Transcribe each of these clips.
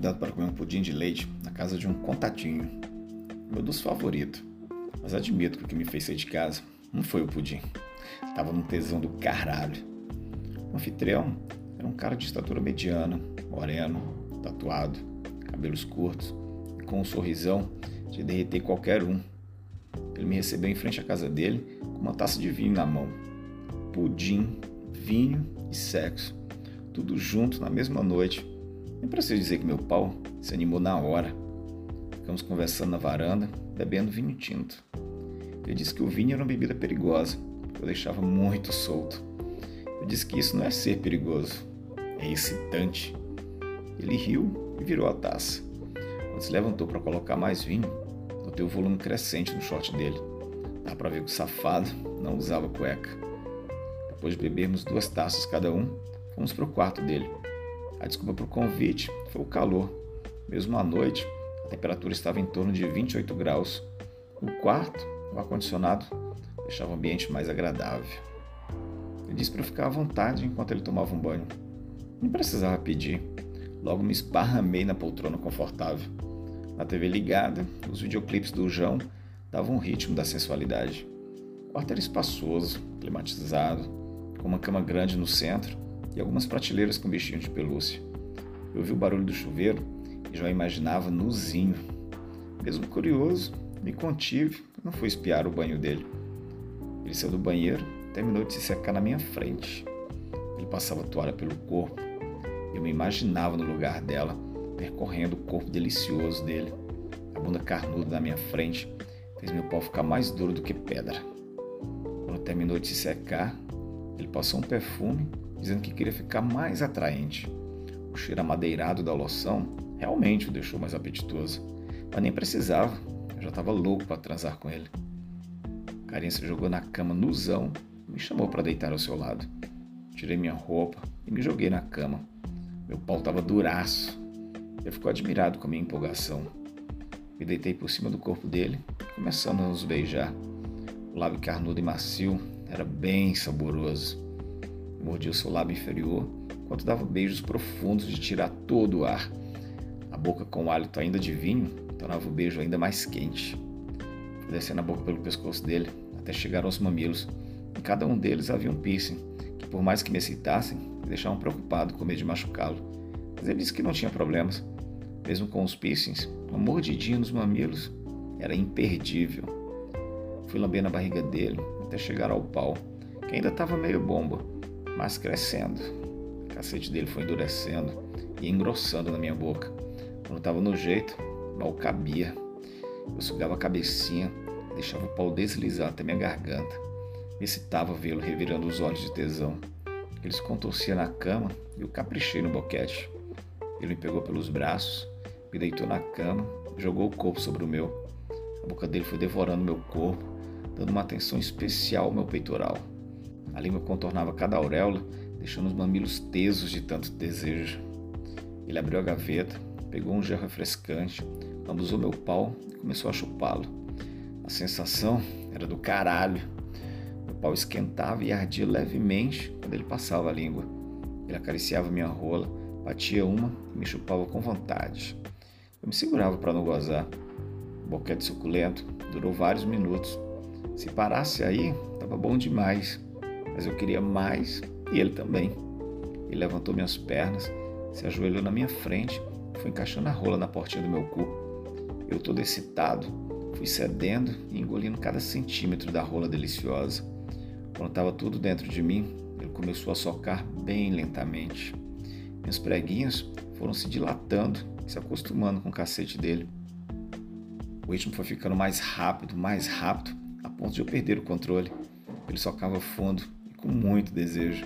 convidado para comer um pudim de leite na casa de um contatinho, meu doce favorito. Mas admito que o que me fez sair de casa não foi o pudim. Tava num tesão do caralho. O anfitrião era um cara de estatura mediana, moreno, tatuado, cabelos curtos e com um sorrisão de derreter qualquer um. Ele me recebeu em frente à casa dele com uma taça de vinho na mão. Pudim, vinho e sexo. Tudo junto na mesma noite. Nem preciso dizer que meu pau se animou na hora. Ficamos conversando na varanda, bebendo vinho tinto. Ele disse que o vinho era uma bebida perigosa, que eu deixava muito solto. Eu disse que isso não é ser perigoso, é excitante. Ele riu e virou a taça. Quando se levantou para colocar mais vinho, notei o volume crescente no short dele. Dá para ver que o safado não usava cueca. Depois de bebermos duas taças cada um, fomos para o quarto dele. A desculpa para o convite foi o calor. Mesmo à noite, a temperatura estava em torno de 28 graus. No quarto, o ar-condicionado deixava o ambiente mais agradável. Ele disse para eu ficar à vontade enquanto ele tomava um banho. Nem precisava pedir. Logo me esparramei na poltrona confortável. Na TV ligada, os videoclipes do João davam um ritmo da sensualidade. O quarto era espaçoso, climatizado, com uma cama grande no centro algumas prateleiras com bichinhos de pelúcia. Eu ouvi o barulho do chuveiro e já imaginava nuzinho. Mesmo curioso, me contive e não fui espiar o banho dele. Ele saiu do banheiro terminou de se secar na minha frente. Ele passava a toalha pelo corpo. Eu me imaginava no lugar dela, percorrendo o corpo delicioso dele. A bunda carnuda na minha frente fez meu pau ficar mais duro do que pedra. Quando terminou de se secar, ele passou um perfume dizendo que queria ficar mais atraente. O cheiro amadeirado da loção realmente o deixou mais apetitoso, mas nem precisava, eu já estava louco para transar com ele. Carinha se jogou na cama nuzão e me chamou para deitar ao seu lado. Tirei minha roupa e me joguei na cama. Meu pau estava duraço. Ele ficou admirado com a minha empolgação. Me deitei por cima do corpo dele, começando a nos beijar. O lábio carnudo e macio era bem saboroso. Mordia o seu lábio inferior, enquanto dava beijos profundos de tirar todo o ar. A boca com o hálito ainda de vinho tornava o beijo ainda mais quente. Fui descendo a boca pelo pescoço dele, até chegar aos mamilos. Em cada um deles havia um piercing, que por mais que me excitassem, me deixavam preocupado com medo de machucá-lo. Mas ele disse que não tinha problemas. Mesmo com os piercings, uma mordidinha nos mamilos era imperdível. Fui lambendo a barriga dele até chegar ao pau, que ainda estava meio bomba mas crescendo. O cacete dele foi endurecendo e engrossando na minha boca. Quando estava no jeito, mal cabia. Eu sugava a cabecinha, deixava o pau deslizar até minha garganta. Me excitava vê-lo revirando os olhos de tesão. Ele se contorcia na cama e eu caprichei no boquete. Ele me pegou pelos braços, me deitou na cama, jogou o corpo sobre o meu. A boca dele foi devorando meu corpo, dando uma atenção especial ao meu peitoral. A língua contornava cada auréola, deixando os mamilos tesos de tanto desejo. Ele abriu a gaveta, pegou um gel refrescante, lambuzou meu pau e começou a chupá-lo. A sensação era do caralho. Meu pau esquentava e ardia levemente quando ele passava a língua. Ele acariciava minha rola, batia uma e me chupava com vontade. Eu me segurava para não gozar. O boquete suculento durou vários minutos. Se parasse aí, estava bom demais mas eu queria mais e ele também. Ele levantou minhas pernas, se ajoelhou na minha frente foi encaixando a rola na portinha do meu cu. Eu todo excitado, fui cedendo e engolindo cada centímetro da rola deliciosa. Quando estava tudo dentro de mim, ele começou a socar bem lentamente. Meus preguinhos foram se dilatando e se acostumando com o cacete dele. O ritmo foi ficando mais rápido, mais rápido, a ponto de eu perder o controle. Ele socava fundo com muito desejo.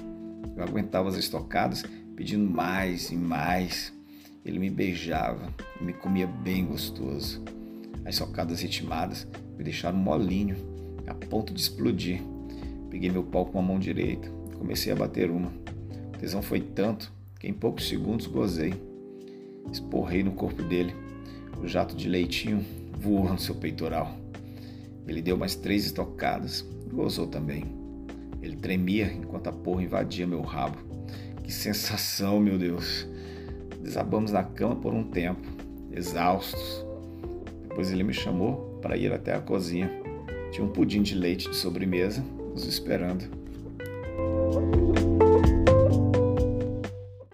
Eu aguentava as estocadas pedindo mais e mais. Ele me beijava e me comia bem gostoso. As socadas ritmadas me deixaram molinho, a ponto de explodir. Peguei meu pau com a mão direita e comecei a bater uma. O tesão foi tanto que em poucos segundos gozei. Esporrei no corpo dele. O jato de leitinho voou no seu peitoral. Ele deu mais três estocadas e gozou também. Ele tremia enquanto a porra invadia meu rabo. Que sensação, meu Deus! Desabamos na cama por um tempo, exaustos. Depois ele me chamou para ir até a cozinha. Tinha um pudim de leite de sobremesa nos esperando.